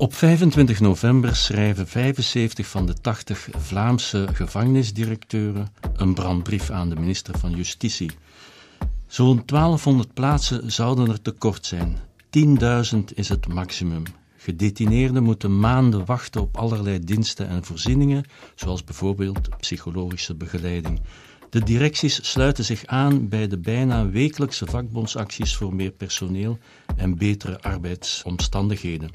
Op 25 november schrijven 75 van de 80 Vlaamse gevangenisdirecteuren een brandbrief aan de minister van Justitie. Zo'n 1200 plaatsen zouden er tekort zijn. 10.000 is het maximum. Gedetineerden moeten maanden wachten op allerlei diensten en voorzieningen, zoals bijvoorbeeld psychologische begeleiding. De directies sluiten zich aan bij de bijna wekelijkse vakbondsacties voor meer personeel en betere arbeidsomstandigheden.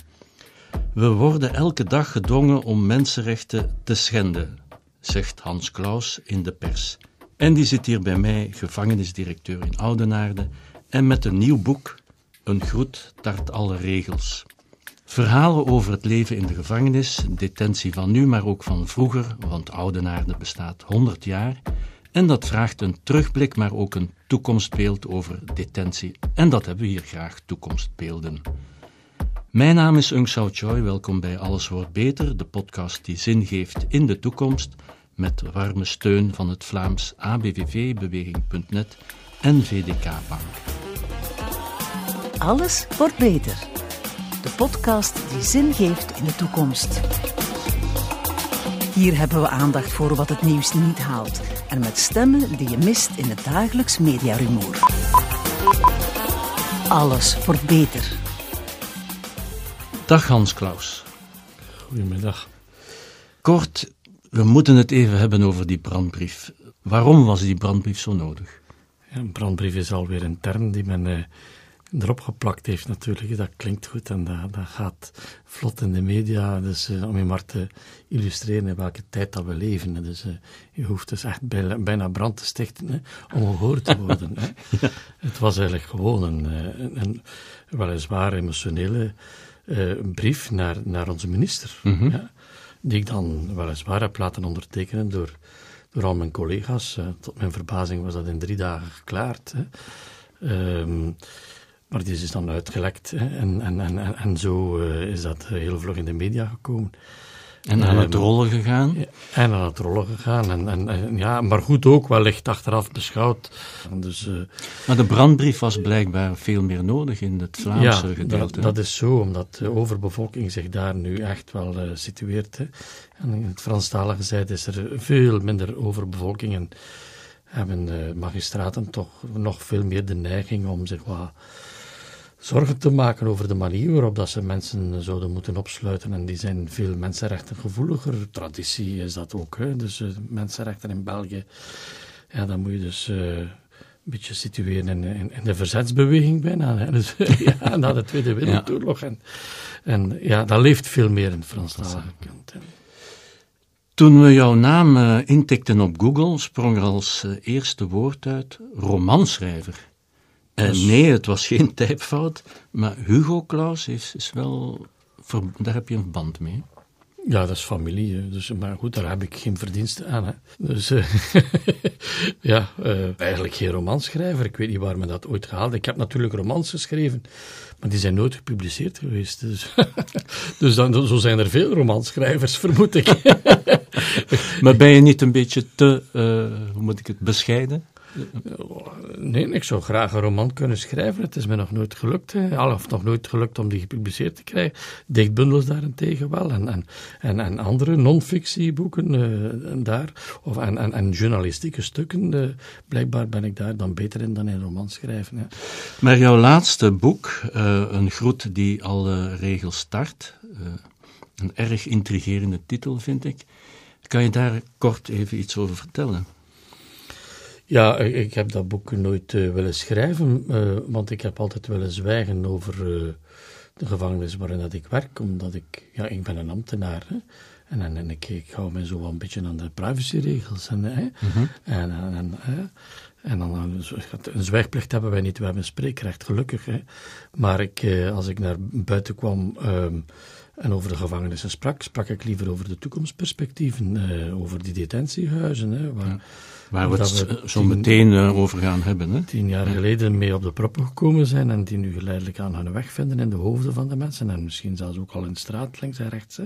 We worden elke dag gedwongen om mensenrechten te schenden, zegt Hans Klaus in de pers. En die zit hier bij mij, gevangenisdirecteur in Oudenaarde, en met een nieuw boek, Een groet tart alle regels. Verhalen over het leven in de gevangenis, detentie van nu, maar ook van vroeger, want Oudenaarde bestaat 100 jaar. En dat vraagt een terugblik, maar ook een toekomstbeeld over detentie. En dat hebben we hier graag, toekomstbeelden. Mijn naam is Ung Sao Choi, welkom bij Alles Wordt Beter, de podcast die zin geeft in de toekomst, met warme steun van het Vlaams ABVV, Beweging.net en VDK Bank. Alles wordt beter. De podcast die zin geeft in de toekomst. Hier hebben we aandacht voor wat het nieuws niet haalt en met stemmen die je mist in het dagelijks mediarumoer. Alles wordt beter. Dag Hans Klaus. Goedemiddag. Kort, we moeten het even hebben over die brandbrief. Waarom was die brandbrief zo nodig? Ja, een brandbrief is alweer een term die men eh, erop geplakt heeft natuurlijk. Dat klinkt goed en dat, dat gaat vlot in de media. Dus eh, om je maar te illustreren in welke tijd dat we leven. Dus eh, je hoeft dus echt bijna, bijna brand te stichten hè, om gehoord te worden. Hè. Het was eigenlijk gewoon een, eh, een, een weliswaar emotionele eh, brief naar, naar onze minister. ja, die ik dan weliswaar heb laten ondertekenen door, door al mijn collega's. Eh, tot mijn verbazing was dat in drie dagen geklaard. Hè. Ehm, maar die is dan uitgelekt hè, en, en, en, en zo eh, is dat heel vlug in de media gekomen. En aan het rollen gegaan? En aan het rollen gegaan. En, en, en ja, maar goed ook, wellicht achteraf beschouwd. Dus, eh, Maar de brandbrief was blijkbaar veel meer nodig in het Vlaamse ja, gedeelte. dat, dat is zo, omdat de overbevolking zich daar nu echt wel eh, situeert. Hè. En in het Franstalige zijde is er veel minder overbevolking en hebben eh, magistraten toch nog veel meer de neiging om zich wat zorgen te maken over de manier waarop dat ze mensen zouden moeten opsluiten. En die zijn veel mensenrechten gevoeliger. Traditie is dat ook. Hè. Dus eh, mensenrechten in België, ja, dan moet je dus eh, een beetje situeren in, in, in de verzetsbeweging bijna. Hè. Dus, ja, na de Tweede Wereldoorlog. En, en ja, dat leeft veel meer in het Franstalige kant. hè. Toen we jouw naam eh, intikten op Google, sprong er als eerste woord uit romanschrijver. En Dus- nee, het was geen typfout, maar Hugo Claus is, is wel, daar heb je een band mee. Ja, dat is familie. Dus, maar goed, daar heb ik geen verdiensten aan. Hè. Dus eh, ja, eh, eigenlijk geen romanschrijver. Ik weet niet waar men dat ooit gehaald. Ik heb natuurlijk romans geschreven, maar die zijn nooit gepubliceerd geweest. Dus, dus dan, zo zijn er veel romanschrijvers, vermoed ik. Maar ben je niet een beetje te, eh, hoe moet ik het, bescheiden? Nee, ik zou graag een roman kunnen schrijven. Het is me nog nooit gelukt. Al of nog nooit gelukt om die gepubliceerd te krijgen. Dichtbundels daarentegen wel. En, en, en, en andere non-fictieboeken eh, en daar. Of, en, en, journalistieke stukken. eh, blijkbaar ben ik daar dan beter in dan in romans schrijven. Maar jouw laatste boek, eh, Een groet die alle regels start, eh, een erg intrigerende titel vind ik. Kan je daar kort even iets over vertellen? Ja, ik, heb dat boek nooit eh, willen schrijven, eh, want ik heb altijd willen zwijgen over eh, de gevangenis waarin dat ik werk, omdat ik, ja, ik ben een ambtenaar. Hè? En, en, en ik, ik hou me zo wel een beetje aan de privacyregels. En, hè? en, en, en, en dan een zwijgplicht hebben wij niet, we hebben een spreekrecht, gelukkig. Hè? Maar ik, als ik naar buiten kwam ehm, en over de gevangenissen sprak, sprak ik liever over de toekomstperspectieven, eh, over die detentiehuizen. Hè, waar, Waar we het we zo tien- meteen eh, over gaan hebben. Hè? tien jaar geleden mee op de proppen gekomen zijn en die nu geleidelijk aan hun weg vinden in de hoofden van de mensen en misschien zelfs ook al in de straat, links en rechts. Hè.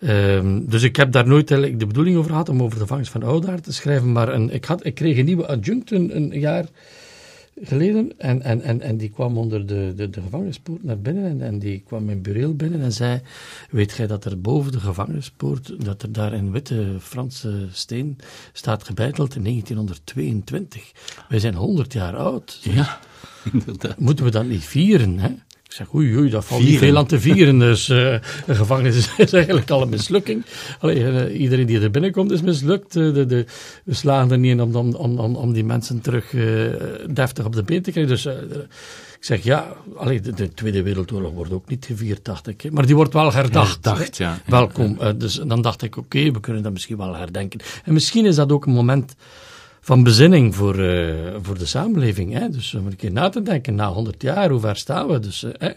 Ehm, dus ik heb daar nooit eigenlijk de bedoeling over gehad om over de vangst van Oudaar te schrijven, maar een, ik, had, ik kreeg een nieuwe adjunct een, een jaar geleden. En, en, en, en die kwam onder de, de, de gevangenispoort naar binnen. En, en die kwam in bureel binnen en zei: Weet gij dat er boven de gevangenispoort, dat er daar in witte Franse steen staat gebeiteld in 1922? Wij zijn 100 jaar oud. Ja, inderdaad. Moeten we dat niet vieren? Hè? Ik zeg, oei, oei, dat valt niet veel aan te vieren. Dus uh, een gevangenis is eigenlijk al een mislukking. Allee, uh, iedereen die er binnenkomt is mislukt. Uh, de, de, we slaan er niet in om, om, om, om die mensen terug deftig op de been te krijgen. Dus ik zeg, ja, allee, de, de, Tweede Wereldoorlog wordt ook niet gevierd, dacht ik. Maar die wordt wel herdacht. herdacht ja. Welkom. dus dan dacht ik, oké, okay, we kunnen dat misschien wel herdenken. En misschien is dat ook een moment van bezinning voor, uh, voor de samenleving. Hè? Dus om een keer na te denken, na 100 jaar, hoe ver staan we? Dus, uh, hè?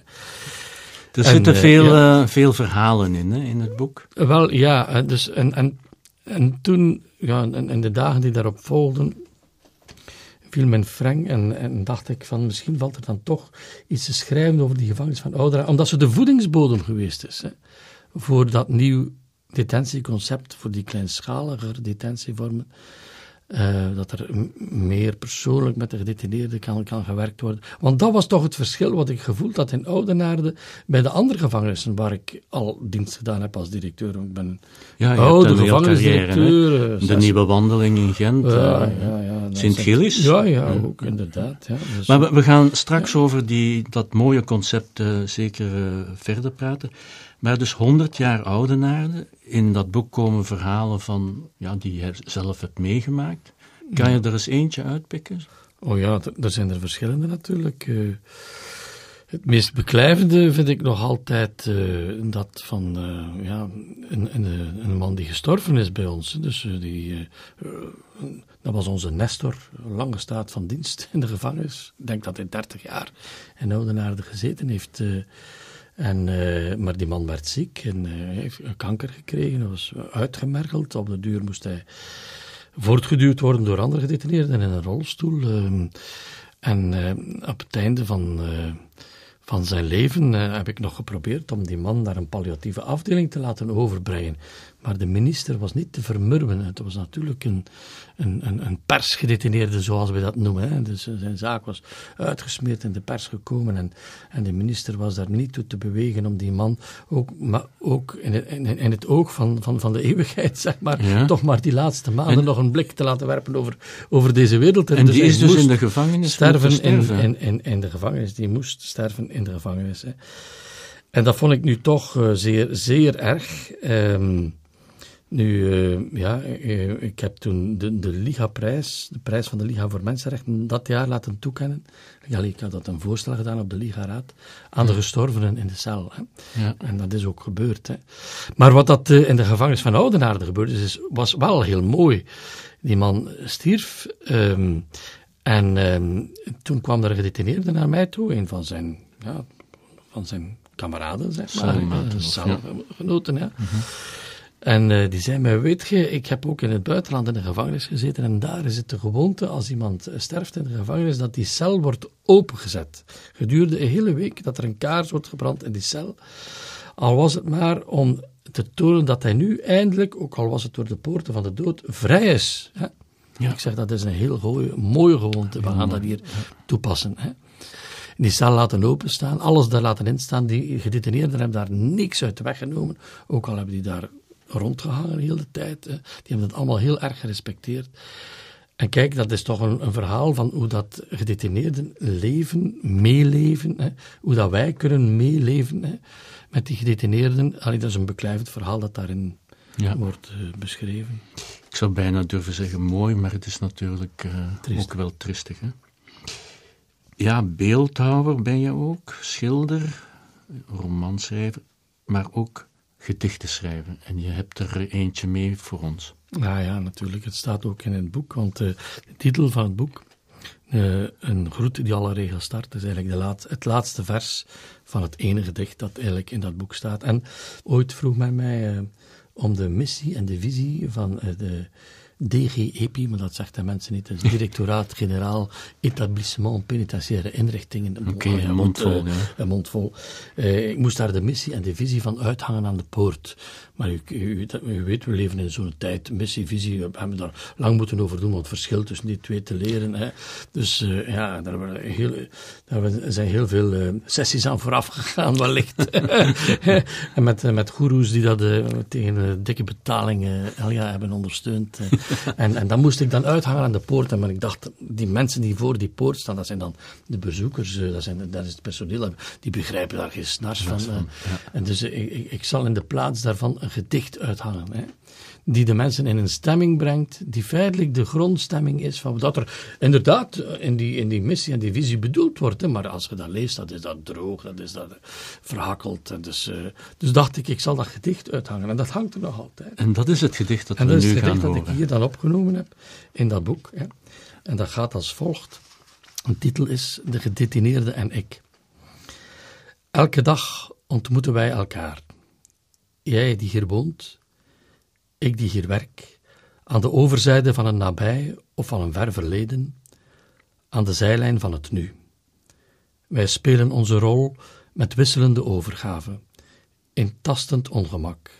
Er zitten veel, ja. veel verhalen in, hè, in het boek. Wel, ja. Dus, en, en, en toen, ja, en, en de dagen die daarop volgden, viel mijn freng en, en dacht ik van misschien valt er dan toch iets te schrijven over die gevangenis van Oudera, omdat ze de voedingsbodem geweest is hè, voor dat nieuw detentieconcept, voor die kleinschaliger detentievormen. Uh, dat er meer persoonlijk met de gedetineerden kan, kan gewerkt worden. Want dat was toch het verschil wat ik gevoeld had in Oudenaarde bij de andere gevangenissen waar ik al dienst gedaan heb als directeur. Ik ben ja, oude gevangenisdirecteur. de nieuwe wandeling in Gent. Ja, uh, ja, ja, Sint-Gillis. Ja, ja, ook inderdaad. Ja. Dus, maar we, we, gaan straks over die, dat mooie concept uh, zeker verder praten. Maar dus 100 jaar Oudenaarde, in dat boek komen verhalen van, ja, die je zelf hebt meegemaakt. Kan je er eens eentje uitpikken? Oh ja, er zijn er verschillende natuurlijk. Uh, het meest beklijvende vind ik nog altijd uh, dat van uh, ja, een, een, een, man die gestorven is bij ons. Dus die, dat was onze Nestor, lange staat van dienst in de gevangenis. Ik denk dat hij 30 jaar in Oudenaarde gezeten heeft. En, uh, maar die man werd ziek en uh, heeft kanker gekregen. Was uitgemergeld. Op de duur moest hij voortgeduwd worden door andere gedetineerden in een rolstoel. Uh, en op het einde van, van zijn leven heb ik nog geprobeerd om die man naar een palliatieve afdeling te laten overbrengen. Maar de minister was niet te vermurwen. Het was natuurlijk een, een, een, een persgedetineerde, zoals we dat noemen. Hè. Dus zijn zaak was uitgesmeerd in de pers gekomen. En, en de minister was daar niet toe te bewegen om die man, ook, maar ook in het, in, in het oog van, van, van de eeuwigheid, zeg maar, ja. toch maar die laatste maanden en, nog een blik te laten werpen over, over deze wereld. En, en dus die is dus in de gevangenis sterven. In, in, in, de gevangenis. Die moest sterven in de gevangenis. Hè. En dat vond ik nu toch uh, zeer, zeer erg. Um, nu, uh, ja, uh, ik heb toen de, de Liga-prijs, de prijs van de Liga voor Mensenrechten, dat jaar laten toekennen. Ja, ik had dat een voorstel gedaan op de Liga-raad aan de gestorvenen in de cel. Hè. Ja. En dat is ook gebeurd. Hè. Maar wat dat uh, in de gevangenis van Oudenaarde gebeurd is, was wel heel mooi. Die man stierf. Um, en um, toen kwam er een gedetineerde naar mij toe, een van zijn, ja, van zijn kameraden, zeg maar. Celgenoten, ja. Mm -hmm. En uh, die zei mij, weet je, ik heb ook in het buitenland in de gevangenis gezeten en daar is het de gewoonte, als iemand sterft in de gevangenis, dat die cel wordt opengezet. Gedurende een hele week dat er een kaars wordt gebrand in die cel. Al was het maar om te tonen dat hij nu eindelijk, ook al was het door de poorten van de dood, vrij is. Hè? Ja. Ik zeg, dat is een heel goeie, mooie gewoonte, we gaan dat hier toepassen. Hè? die cel laten openstaan, alles daar laten instaan. Die gedetineerden hebben daar niks uit weggenomen, ook al hebben die daar rondgehangen de hele tijd. Hè. Die hebben dat allemaal heel erg gerespecteerd. En kijk, dat is toch een, een verhaal van hoe dat gedetineerden leven, meeleven. Hè. Hoe dat wij kunnen meeleven hè, met die gedetineerden. Allee, dat is een beklijvend verhaal dat daarin ja. wordt uh, beschreven. Ik zou bijna durven zeggen mooi, maar het is natuurlijk uh, ook wel tristig. Hè? Ja, beeldhouwer ben je ook, schilder, romanschrijver, maar ook gedichten schrijven. En je hebt er eentje mee voor ons. Nou ja, natuurlijk. Het staat ook in het boek, want uh, de titel van het boek, uh, Een groet die alle regels start, is eigenlijk de laat, het laatste vers van het ene gedicht dat eigenlijk in dat boek staat. En ooit vroeg men mij uh, om de missie en de visie van de DGEPI, maar dat zegt de mensen niet. Directoraat Generaal Etablissement Penitentiaire Inrichtingen. Oké, een mond vol. Uh, een mond vol. Uh, ik moest daar de missie en de visie van uithangen aan de poort. Maar u, u, u weet, we leven in zo'n tijd, missie, visie, we hebben daar lang moeten over doen, want het verschil tussen die twee te leren. Hè. Dus uh, ja, daar, heel, daar zijn heel veel sessies aan vooraf gegaan, wellicht. en met, met goeroes die dat tegen dikke betalingen hebben ondersteund. en, en dan moest ik dan uithangen aan de poort. En maar ik dacht, die mensen die voor die poort staan, dat zijn dan de bezoekers, dat, zijn, dat is het personeel, die begrijpen daar geen snars van. van ja. En dus ik, ik, ik, zal in de plaats daarvan een gedicht uithangen. Hè, die de mensen in een stemming brengt, die feitelijk de grondstemming is van wat er inderdaad in die, in die missie en die visie bedoeld wordt. Hè, maar als je dat leest, dat is dat droog, dat is dat verhakkeld. En dus, uh, dus dacht ik, ik zal dat gedicht uithangen. En dat hangt er nog altijd. En dat is het gedicht dat en we nu gaan horen. En dat is het gedicht dat ik hier dan opgenomen heb in dat boek. Hè. En dat gaat als volgt. Een titel is De gedetineerde en ik. Elke dag ontmoeten wij elkaar. Jij die hier woont, ik die hier werk, aan de overzijde van een nabij of van een ver verleden, aan de zijlijn van het nu. Wij spelen onze rol met wisselende overgave, in tastend ongemak.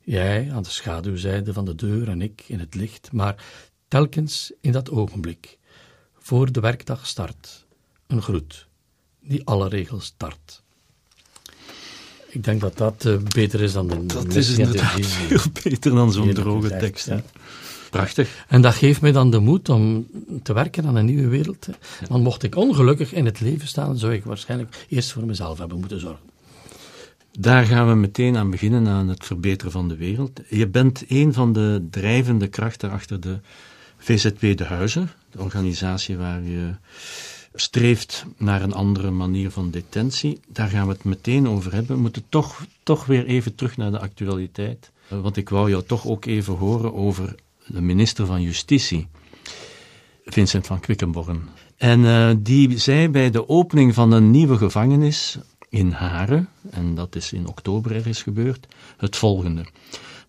Jij aan de schaduwzijde van de deur en ik in het licht, maar telkens in dat ogenblik, voor de werkdag start, een groet, die alle regels start. Ik denk dat dat uh, beter is dan de Dat is inderdaad veel beter dan zo'n droge gezegd, tekst. ja. Prachtig. En dat geeft mij dan de moed om te werken aan een nieuwe wereld. hè. Want mocht ik ongelukkig in het leven staan, zou ik waarschijnlijk eerst voor mezelf hebben moeten zorgen. Daar gaan we meteen aan beginnen, aan het verbeteren van de wereld. Je bent een van de drijvende krachten achter de VZW De Huizen, de organisatie waar je streeft naar een andere manier van detentie. Daar gaan we het meteen over hebben. We moeten toch, toch weer even terug naar de actualiteit. Eh, Want ik wou jou toch ook even horen over de minister van Justitie, Vincent van Quickenborn. En eh, die zei bij de opening van een nieuwe gevangenis in Haren, en dat is in oktober ergens gebeurd, het volgende.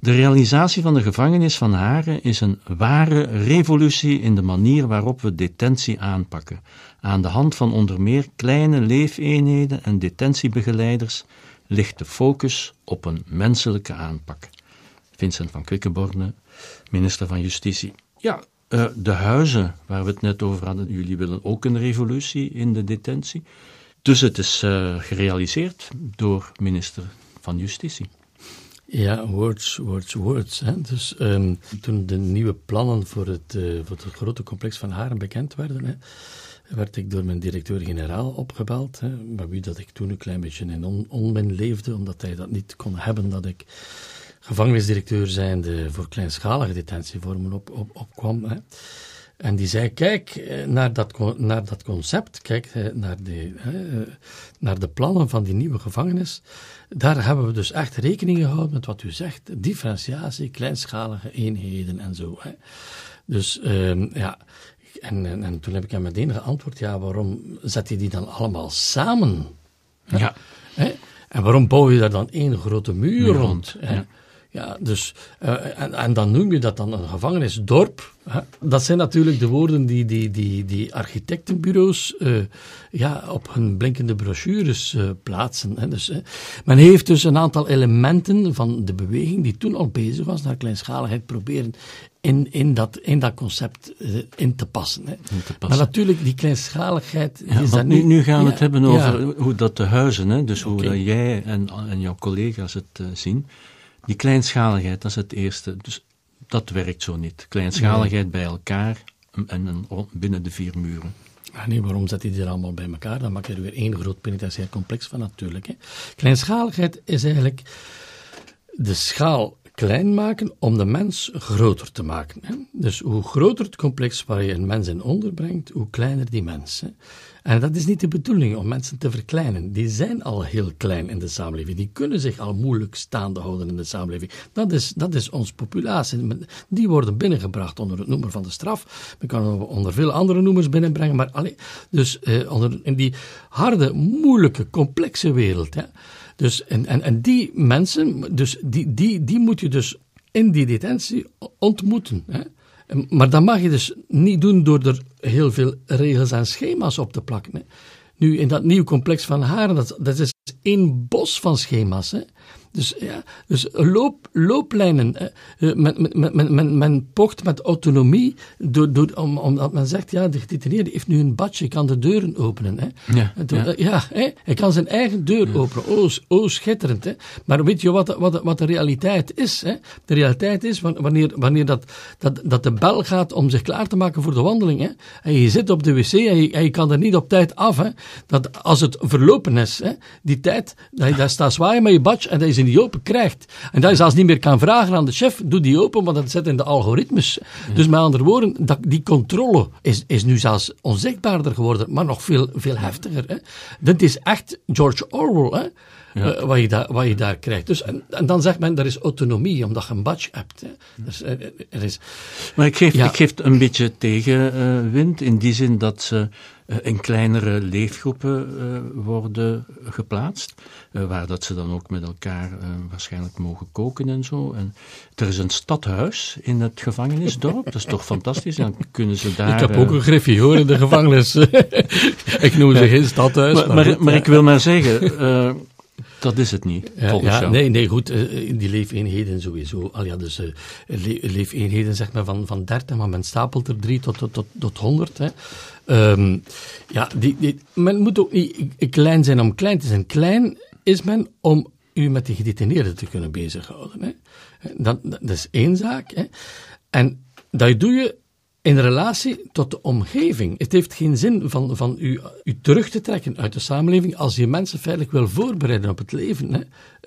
De realisatie van de gevangenis van Haren is een ware revolutie in de manier waarop we detentie aanpakken. Aan de hand van onder meer kleine leefeenheden en detentiebegeleiders ligt de focus op een menselijke aanpak. Vincent van Quickenborne, minister van Justitie. Ja, uh, de huizen waar we het net over hadden, jullie willen ook een revolutie in de detentie. Dus het is uh, gerealiseerd door minister van Justitie. Ja, words, words, words. Dus um, toen de nieuwe plannen voor het, uh, voor het grote complex van Haren bekend werden, hè, werd ik door mijn directeur-generaal opgebeld, hè, wie dat ik toen een klein beetje in on onmin leefde, omdat hij dat niet kon hebben dat ik gevangenisdirecteur zijnde voor kleinschalige detentievormen op, op, opkwam. Hè. En die zei, kijk naar dat, naar dat concept, kijk naar de, naar de plannen van die nieuwe gevangenis. Daar hebben we dus echt rekening gehouden met wat u zegt, differentiatie, kleinschalige eenheden en zo. Hè. Dus um, ja, en, en, en, toen heb ik hem meteen geantwoord, ja, waarom zet je die dan allemaal samen? Ja. Hè? En waarom bouw je daar dan één grote muur, rond? rond, hè? Ja. Dus, uh, en, en, dan noem je dat dan een gevangenisdorp. Hè? Dat zijn natuurlijk de woorden die, die, die, die architectenbureaus uh, ja, op hun blinkende brochures uh, plaatsen. Hè? Dus, men heeft dus een aantal elementen van de beweging die toen al bezig was naar kleinschaligheid proberen in, in, dat, in dat concept in te passen. Hè? In te passen. Maar natuurlijk, die kleinschaligheid... Ja, is dat nu, nu gaan we ja, het hebben over ja. hoe dat de huizen, hè, dus hoe dat jij en, en jouw collega's het zien. Die kleinschaligheid, dat is het eerste. Dus dat werkt zo niet. Kleinschaligheid bij elkaar en, en binnen de vier muren. Ah, nee, waarom zet je die er allemaal bij elkaar? Dan maak je er weer één groot penitentiair complex van natuurlijk. Hè. Kleinschaligheid is eigenlijk de schaal klein maken om de mens groter te maken. Hè. Dus hoe groter het complex waar je een mens in onderbrengt, hoe kleiner die mens. Hè. En dat is niet de bedoeling om mensen te verkleinen. Die zijn al heel klein in de samenleving. Die kunnen zich al moeilijk staande houden in de samenleving. Dat is, dat is onze populatie. Die worden binnengebracht onder het noemer van de straf. We kunnen onder veel andere noemers binnenbrengen. Maar allee, dus eh, onder, in die harde, moeilijke, complexe wereld. Hè. Dus, en, en, en die mensen, dus die, die, die moet je dus in die detentie ontmoeten. Hè. Maar dat mag je dus niet doen door er heel veel regels en schema's op te plakken. Nu, in dat nieuw complex van Haren, dat, dat is één bos van schema's. Hè. Dus, ja, dus loop, looplijnen. Eh, men, men, men, men, pocht met autonomie, door, door, om, omdat men zegt, ja, de gedetineerde heeft nu een badje, kan de deuren openen. Hè. Ja, ja. ja hè, hij kan zijn eigen deur openen. Oh, oh schitterend. Hè. Maar weet je wat, wat, wat de realiteit is? Hè? De realiteit is, wanneer, wanneer dat, dat, dat de bel gaat om zich klaar te maken voor de wandeling, hè, en je zit op de wc en je, en je kan er niet op tijd af, hè, dat als het verlopen is, hè, die tijd, dat je daar staat zwaaien met je badje en dat is die open krijgt. En dat je zelfs niet meer kan vragen aan de chef, doe die open, want dat zit in de algoritmes. Dus met andere woorden, dat, die controle is, is nu zelfs onzichtbaarder geworden, maar nog veel, veel heftiger. Hè. Dit is echt George Orwell, hè. Eh, wat, je daar, wat je daar krijgt. Dus, en, en, dan zegt men, er is autonomie, omdat je een badge hebt. Hè. Dus, er is, maar ik geef, ik geef een beetje tegenwind, in die zin dat ze eh, in kleinere leefgroepen worden geplaatst, waar dat ze dan ook met elkaar waarschijnlijk mogen koken en zo. En er is een stadhuis in het gevangenisdorp, dat is toch fantastisch, en dan kunnen ze daar... Ik heb ook een griffie hoor in de gevangenis. ik noem ze geen stadhuis. Maar, maar, maar, maar ik wil maar zeggen... Dat is het niet, volgens ja, jou. Nee, nee, goed, die leefeenheden sowieso. Al ja, dus uh, leefeenheden zeg maar van, van 30, maar men stapelt er drie tot, tot, tot, tot 100. Hè. Um, ja, die, die, men moet ook niet klein zijn om klein te zijn. Klein is men om u met die gedetineerden te kunnen bezighouden. Hè. Dat, dat is één zaak. Hè. En dat doe je in relatie tot de omgeving. Het heeft geen zin van, van u, u terug te trekken uit de samenleving als je mensen feitelijk wil voorbereiden op het leven. Hè.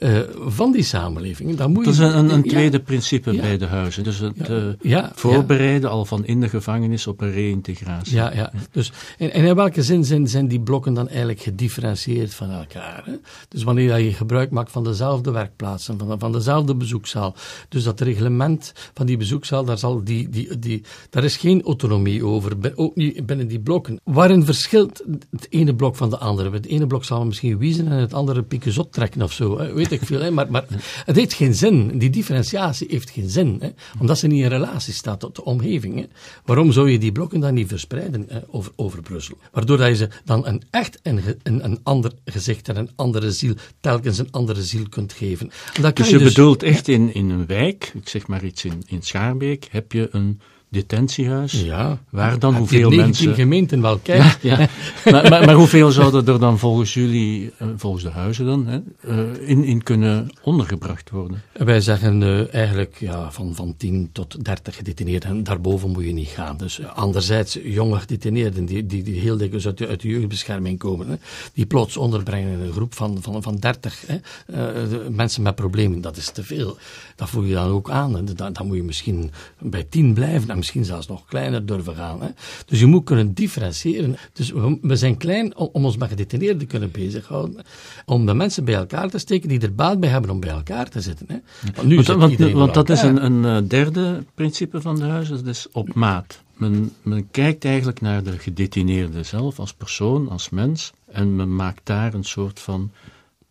Eh, van die samenleving. Moet dat is een, een tweede principe bij de huizen. Dus het uh, voorbereiden al van in de gevangenis op een reïntegratie. Ja, ja. Dus, en, en, in welke zin zijn, zijn die blokken dan eigenlijk gedifferentieerd van elkaar? Hè? Dus wanneer je gebruik maakt van dezelfde werkplaatsen, van, van dezelfde bezoekzaal. Dus dat reglement van die bezoekzaal, daar, zal die, die, die, daar is geen autonomie over, ook niet binnen die blokken. Waarin verschilt het ene blok van de andere? Het ene blok zal misschien wiezen en het andere pieken zot trekken of zo. Hè? Weet ik veel, hè? Maar, maar het heeft geen zin. Die differentiatie heeft geen zin, hè? omdat ze niet in relatie staat tot de omgeving. Hè? Waarom zou je die blokken dan niet verspreiden over, over Brussel? Waardoor dat je ze dan een echt een, een, een ander gezicht en een andere ziel, telkens een andere ziel kunt geven. dus je, je dus, bedoelt echt in, in een wijk, ik zeg maar iets in, in Schaarbeek, heb je een detentiehuis. Ja. Waar dan hoeveel mensen... gemeenten wel kijken. Ja, ja. maar, maar, maar, hoeveel zouden er dan volgens jullie, eh, volgens de huizen dan, hè, eh, in, in kunnen ondergebracht worden? Wij zeggen uh, eigenlijk ja, van, van 10 tot 30 gedetineerden. En daarboven moet je niet gaan. Dus anderzijds jonge gedetineerden die, die, die heel dikwijls uit de, uit de jeugdbescherming komen. Hè, die plots onderbrengen in een groep van, van, van 30 hè, mensen met problemen. Dat is te veel. Dat voel je dan ook aan. Dan, dan moet je misschien bij 10 blijven misschien zelfs nog kleiner durven gaan. Hè. Dus je moet kunnen differentiëren. Dus we, zijn klein om, ons met gedetineerden te kunnen bezighouden. Om de mensen bij elkaar te steken die er baat bij hebben om bij elkaar te zitten. Hè. Want, nu want, want, dat is een, een, eh, derde principe van de huizen, dat is op maat. Men, men kijkt eigenlijk naar de gedetineerde zelf als persoon, als mens. En men maakt daar een soort van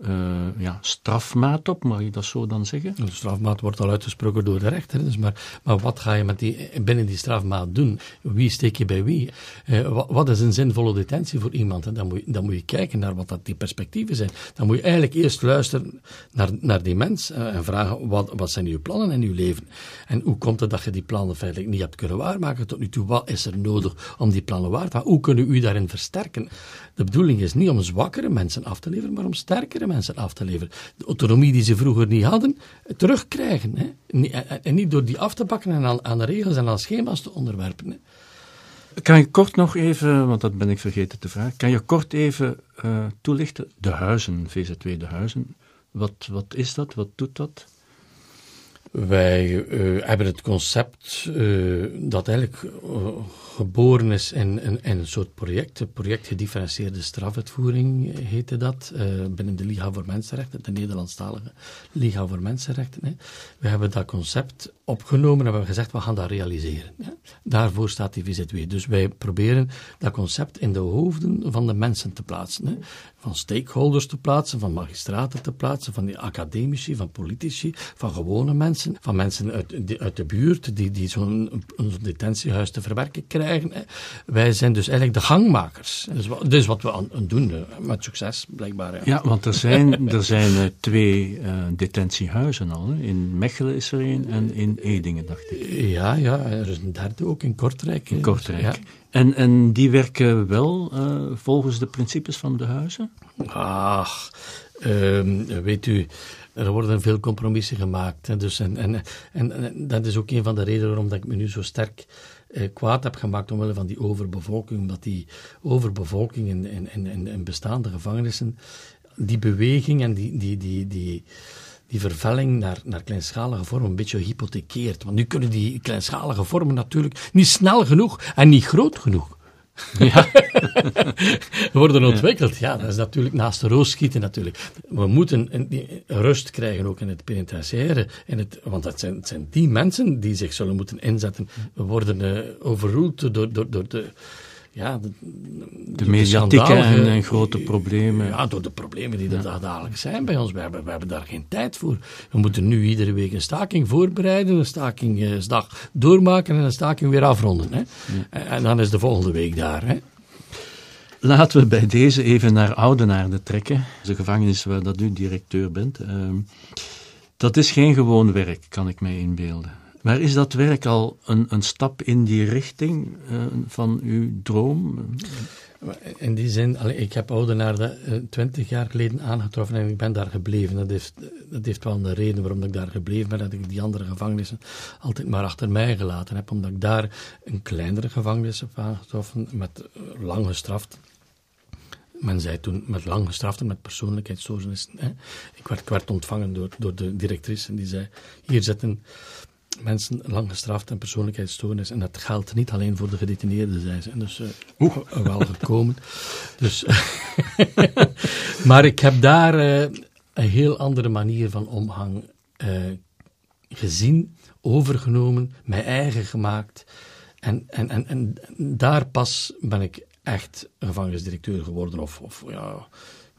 uh, ja, strafmaat op, mag je dat zo dan zeggen? De strafmaat wordt al uitgesproken door de rechter. Dus maar, maar wat ga je met die, binnen die strafmaat doen? Wie steek je bij wie? Uh, wat, wat, is een zinvolle detentie voor iemand? Dan, moet je, dan moet je kijken naar wat dat die perspectieven zijn. Dan moet je eigenlijk eerst luisteren naar, naar die mens uh, en vragen wat, wat zijn uw plannen in uw leven? En hoe komt het dat je die plannen feitelijk niet hebt kunnen waarmaken tot nu toe? Wat is er nodig om die plannen waar te maken? Hoe kunnen u daarin versterken? De bedoeling is niet om zwakkere mensen af te leveren, maar om sterkere mensen af te leveren. De autonomie die ze vroeger niet hadden, terugkrijgen. Hè? En niet door die af te pakken en aan, aan regels en aan schema's te onderwerpen. Hè? Kan je kort nog even, want dat ben ik vergeten te vragen, kan je kort even uh, toelichten, de huizen, VZW de huizen, wat, wat is dat, wat doet dat? Wij uh, hebben het concept uh, dat eigenlijk uh, geboren is in, een soort project, project gedifferentieerde strafuitvoering heette dat, binnen de Liga voor Mensenrechten, de Nederlandstalige Liga voor Mensenrechten. Hè. We hebben dat concept opgenomen en we hebben gezegd, we gaan dat realiseren. Daarvoor staat die VZW. Dus wij proberen dat concept in de hoofden van de mensen te plaatsen. Van stakeholders te plaatsen, van magistraten te plaatsen, van die academici, van politici, van gewone mensen, van mensen uit, de, uit de buurt die, die zo'n detentiehuis te verwerken krijgen. Wij zijn dus eigenlijk de gangmakers. Dus, dus wat we aan, doen, met succes blijkbaar. Ja, want er zijn, er zijn eh, twee uh, detentiehuizen al. In Mechelen is er een en in Edingen, dacht ik. Ja, ja, er is een derde ook in Kortrijk. In Kortrijk. Ja. En, en die werken wel uh, volgens de principes van de huizen? Ach, uh, weet u, er worden veel compromissen gemaakt. Hè, dus en, en, en, en, dat is ook een van de redenen waarom dat ik me nu zo sterk eh, kwaad heb gemaakt omwille van die overbevolking. Omdat die overbevolking in, in, in, in bestaande gevangenissen, die beweging en die, die, die, die, die vervelling naar, naar kleinschalige vormen een beetje hypothekeert. Want nu kunnen die kleinschalige vormen natuurlijk niet snel genoeg en niet groot genoeg. Ja. worden ontwikkeld. Ja, dat is natuurlijk naast de roos schieten natuurlijk. We moeten een, rust krijgen ook in het penitentiaire. In het, want het zijn, het zijn die mensen die zich zullen moeten inzetten. We worden uh, overroeld door, door, door de ja, de, de mediatiek en, en, grote problemen. Ja, door de problemen die er dagelijks zijn bij ons. We hebben, we hebben daar geen tijd voor. We moeten nu iedere week een staking voorbereiden, een stakingsdag eh, doormaken en een staking weer afronden. Hè? En, en, dan is de volgende week daar. Hè? Laten we bij deze even naar Oudenaarde trekken. De gevangenis waar dat u directeur bent. Uh, dat is geen gewoon werk, kan ik mij inbeelden. Maar is dat werk al een, een stap in die richting uh, van uw droom? In die zin, ik heb Oudenaarde uh, twintig jaar geleden aangetroffen en ik ben daar gebleven. Dat heeft, dat heeft wel een reden waarom ik daar gebleven ben. Dat ik die andere gevangenissen altijd maar achter mij gelaten heb. Omdat ik daar een kleinere gevangenis heb aangetroffen met uh, lang gestraft. Men zei toen met lang gestraften, met persoonlijkheidsstoornissen. Ik, werd, ik ontvangen door, door de directrice en die zei: Hier zitten mensen lang gestraft en persoonlijkheidsstoornis. En dat geldt niet alleen voor de gedetineerden, zijn ze. Dus uh, wel gekomen. dus, maar ik heb daar uh, een heel andere manier van omgang uh, gezien, overgenomen, mijn eigen gemaakt. En, en, en, en daar pas ben ik echt gevangenisdirecteur geworden. Of, of, ja,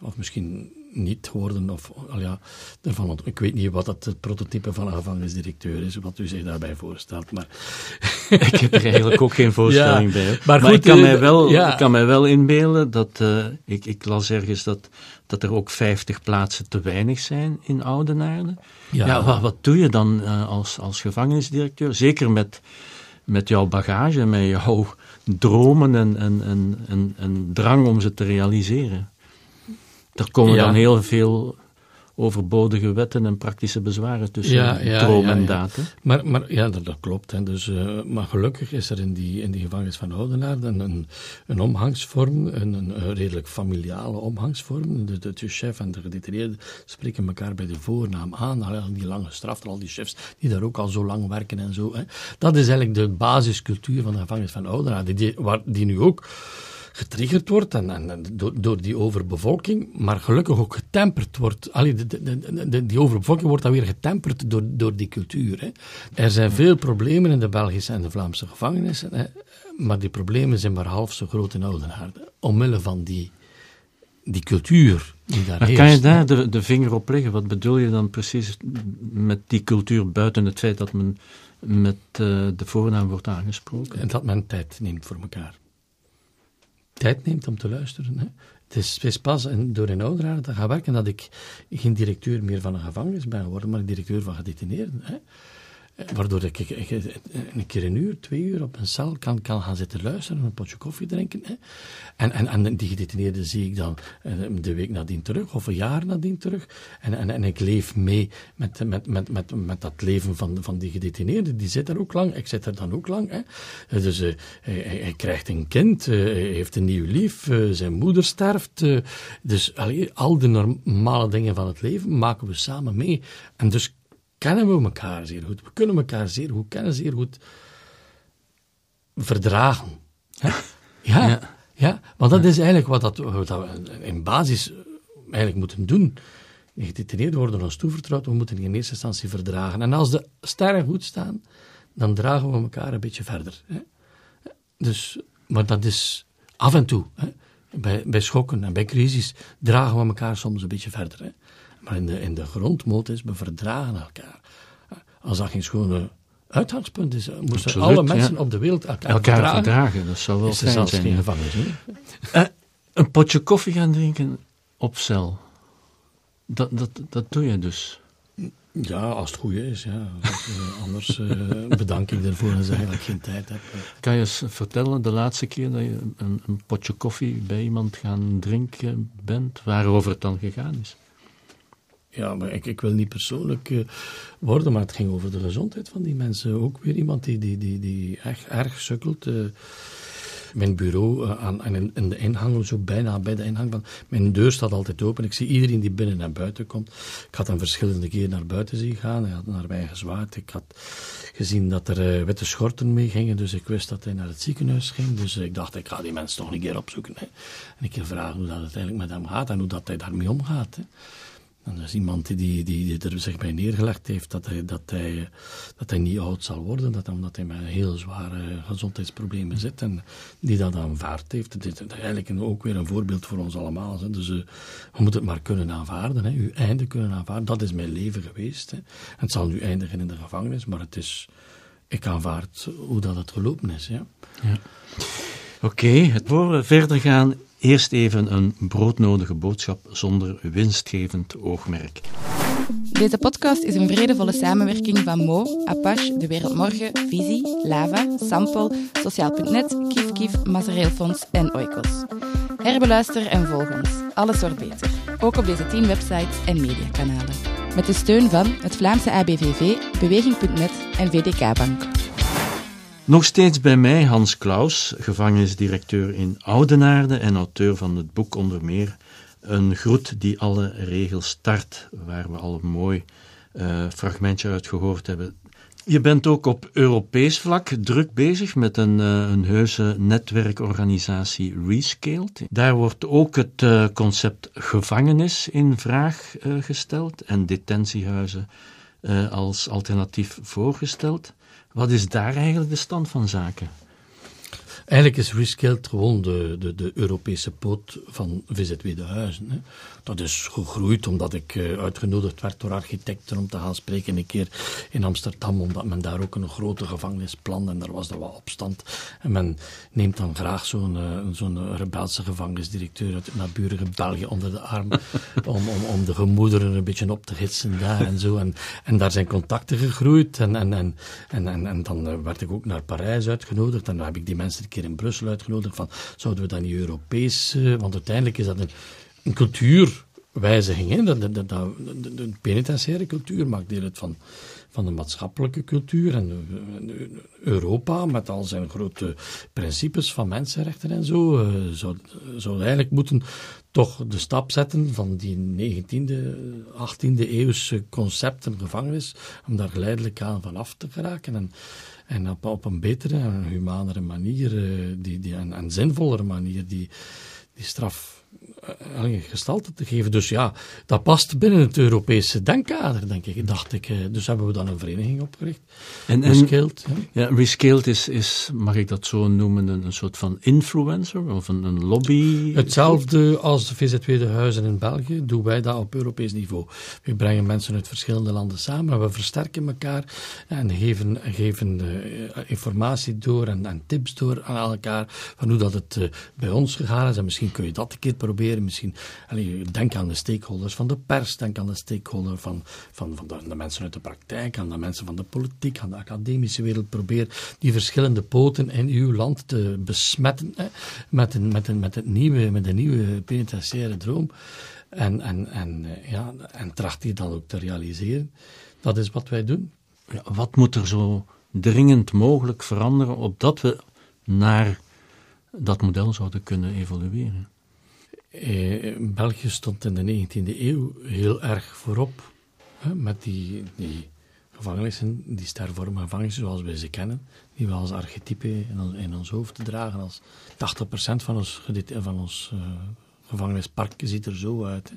of misschien niet geworden. Of, al ja, ervan, ik weet niet wat dat het prototype van een gevangenisdirecteur is, wat u zich daarbij voorstelt. Maar ik heb er eigenlijk ook geen voorstelling bij. Maar, goed, ik, kan mij wel, ik kan mij wel inbeelden dat, uh, ik, ik las ergens dat, dat er ook 50 plaatsen te weinig zijn in Oudenaarde. Ja, ja wat, wat, doe je dan uh, als, als gevangenisdirecteur? Zeker met, met jouw bagage, met jouw dromen en, en, en, en, en drang om ze te realiseren. Er komen dan heel veel overbodige wetten en praktische bezwaren tussen ja, ja, droom en daad. Maar, maar ja, dat, dat klopt. Hè. Dus, uh, maar gelukkig is er in die, in die gevangenis van Oudenaarde een, een, een omgangsvorm, een, een, redelijk familiale omgangsvorm. De, de, de, chef en de gedetineerde spreken elkaar bij de voornaam aan. Al die lange straf, al die chefs die daar ook al zo lang werken en zo. Hè. Dat is eigenlijk de basiscultuur van de gevangenis van Oudenaarde, die, waar, die nu ook getriggerd wordt en, en door, door, die overbevolking, maar gelukkig ook getemperd wordt. Allee, de, de, de, die overbevolking wordt dan weer getemperd door, door die cultuur. Hè. Er zijn veel problemen in de Belgische en de Vlaamse gevangenissen, hè, maar die problemen zijn maar half zo groot in Oudenaarde, omwille van die, die cultuur die daar maar Kan je daar de, de vinger op leggen? Wat bedoel je dan precies met die cultuur buiten het feit dat men met uh, de voornaam wordt aangesproken? En dat men tijd neemt voor elkaar tijd neemt om te luisteren. Hè. Het is, pas door in Oudenaarde te gaan werken dat ik geen directeur meer van een gevangenis ben geworden, maar directeur van gedetineerden. Hè. Eh, waardoor ik een keer een uur, twee uur op een cel kan, gaan zitten luisteren, een potje koffie drinken. Hè. En, en, en die gedetineerden zie ik dan eh, de week nadien terug, of een jaar nadien terug. En, en, en ik leef mee met, met, met, met, met dat leven van, van die gedetineerden. Die zit er ook lang, ik zit er dan ook lang. Hè. Eh, dus uh, hij, krijgt een kind, uh, hij heeft een nieuw lief, zijn moeder sterft. dus allee, al de normale dingen van het leven maken we samen mee. En dus kennen we elkaar zeer goed. We kunnen elkaar zeer goed kennen, zeer goed verdragen. Ja, ja, ja. want dat is eigenlijk wat, dat, wat we in basis eigenlijk moeten doen. gedetineerden worden ons toevertrouwd, we moeten in eerste instantie verdragen. En als de sterren goed staan, dan dragen we elkaar een beetje verder. Hè. Dus, maar dat is af en toe. Hè. Bij, bij schokken en bij crisis dragen we elkaar soms een beetje verder. Hè. Maar in de, in de grondmodus, we verdragen elkaar. Als dat geen schone uitgangspunt is, moesten Absoluut, alle mensen ja. op de wereld elkaar, Elkaar verdragen. verdragen, dat zou wel is fijn zelfs zijn. geen gevangenis. Eh, een potje koffie gaan drinken op cel. Dat, dat, dat doe je dus. Ja, als het goed is, ja. Eh, anders eh, bedank ik ervoor en zeg dat ik geen tijd heb. Kan je eens vertellen de laatste keer dat je een, een potje koffie bij iemand gaan drinken bent, waarover het dan gegaan is? Ja, maar ik, ik wil niet persoonlijk eh, worden, maar het ging over de gezondheid van die mensen. Ook weer iemand die, die, die, die echt erg sukkelt. eh. mijn bureau eh, aan, aan in, de ingang, zo bijna bij de ingang van... Mijn deur staat altijd open. Ik zie iedereen die binnen en buiten komt. Ik had hem verschillende keren naar buiten zien gaan. Hij had naar mij gezwaaid. Ik had gezien dat er witte schorten mee gingen, dus ik wist dat hij naar het ziekenhuis ging. Dus ik dacht, ik ga die mensen toch een keer opzoeken. Hè. En een keer vragen hoe dat uiteindelijk met hem gaat en hoe dat hij daarmee omgaat. Hè. Dat is iemand die, die, die, er zich bij neergelegd heeft dat hij, dat, hij, dat hij niet oud zal worden, dat, omdat hij met heel zware gezondheidsproblemen zit en die dat aanvaard heeft. Het is eigenlijk ook weer een voorbeeld voor ons allemaal. Hè. Dus eh, we moeten het maar kunnen aanvaarden, hè. uw einde kunnen aanvaarden. Dat is mijn leven geweest. Hè. Het zal nu eindigen in de gevangenis, maar het is, ik aanvaard hoe dat het gelopen is. Ja. Oké, het voor we verder gaan, eerst even een broodnodige boodschap zonder winstgevend oogmerk. Deze podcast is een vredevolle samenwerking van Mo, Apache, De Wereld Morgen, Visie, Lava, Sample, Sociaal.net, Kif Kif, Mazereel en Oikos. Herbeluister en volg ons. Alles wordt beter. Ook op deze 10 websites en mediakanalen. Met de steun van het Vlaamse ABVV, Beweging.net en VDK Bank. Nog steeds bij mij Hans Klaus, gevangenisdirecteur in Oudenaarde en auteur van het boek onder meer Een groet die alle regels start, waar we al een mooi eh, fragmentje uit gehoord hebben. Je bent ook op Europees vlak druk bezig met een, eh, een heuse netwerkorganisatie Rescaled. Daar wordt ook het eh, concept gevangenis in vraag gesteld en detentiehuizen eh, als alternatief voorgesteld. Wat is daar eigenlijk de stand van zaken? Eigenlijk is Rescaled gewoon de, de, de Europese poot van VZW de Huizen. Hè. Dat is gegroeid omdat ik eh, uitgenodigd werd door architecten om te gaan spreken een keer in Amsterdam, omdat men daar ook een grote gevangenis plande en daar was er wat opstand. En men neemt dan graag zo'n eh, zo'n rebelse gevangenisdirecteur uit het naburige België onder de arm om, om, om de gemoederen een beetje op te hitsen daar en zo. En, en daar zijn contacten gegroeid en, en, en, en, en, en dan eh, werd ik ook naar Parijs uitgenodigd en dan heb ik die mensen een keer in Brussel uitgenodigd van, zouden we dat niet Europees, eh, want uiteindelijk is dat een, een cultuurwijziging, hè? De, de penitentiaire cultuur maakt deel uit van, van de maatschappelijke cultuur en Europa met al zijn grote principes van mensenrechten en zo, eh, zou, zou eigenlijk moeten toch de stap zetten van die 19e, 18e eeuwse concepten gevangenis, om daar geleidelijk aan van af te geraken en, en op, een betere en humanere manier, eh, die, die, en, zinvollere manier, die, die straf gestalte te geven. Dus ja, dat past binnen het Europese denkkader, denk ik, dacht ik. eh. Dus hebben we dan een vereniging opgericht. En, en Rescaled, ja, Rescaled is, is, mag ik dat zo noemen, een, een soort van influencer of een, een lobby? Hetzelfde als de VZW de Huizen in België, doen wij dat op Europees niveau. We brengen mensen uit verschillende landen samen, we versterken elkaar en geven, geven eh, informatie door en, en tips door aan elkaar van hoe dat het eh, bij ons gegaan is. En misschien kun je dat een keer proberen. Misschien, allee, denk aan de stakeholders van de pers, denk aan de stakeholder van, van, van de, mensen uit de praktijk, aan de mensen van de politiek, aan de academische wereld. Probeer die verschillende poten in uw land te besmetten hè, met, een, met, een, met, het nieuwe, met een nieuwe penitentiaire droom. En, en, en, eh, ja, en tracht die dan ook te realiseren. Dat is wat wij doen. Wat moet er zo dringend mogelijk veranderen opdat we naar dat model zouden kunnen evolueren? Eh, België stond in de 19e eeuw heel erg voorop hè, met die, die gevangenissen, die stervormige gevangenissen zoals wij ze kennen, die we als archetype in, ons- ons hoofd dragen. Als 80% van ons, gedete- van ons eh, gevangenispark ziet er zo uit. Hè.